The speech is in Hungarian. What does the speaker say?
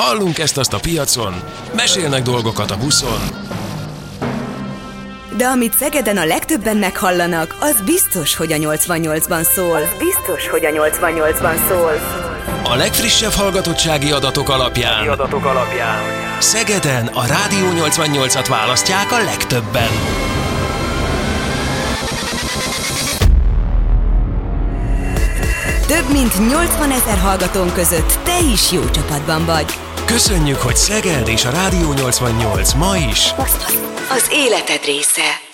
Hallunk ezt-azt a piacon, mesélnek dolgokat a buszon. De amit Szegeden a legtöbben meghallanak, az biztos, hogy a 88-ban szól. Biztos, hogy a 88-ban szól. A legfrissebb hallgatottsági adatok alapján adatok alapján. Szegeden a Rádió 88-at választják a legtöbben. Több mint 80 ezer hallgatón között te is jó csapatban vagy. Köszönjük, hogy Szeged és a Rádió 88 ma is Az életed része.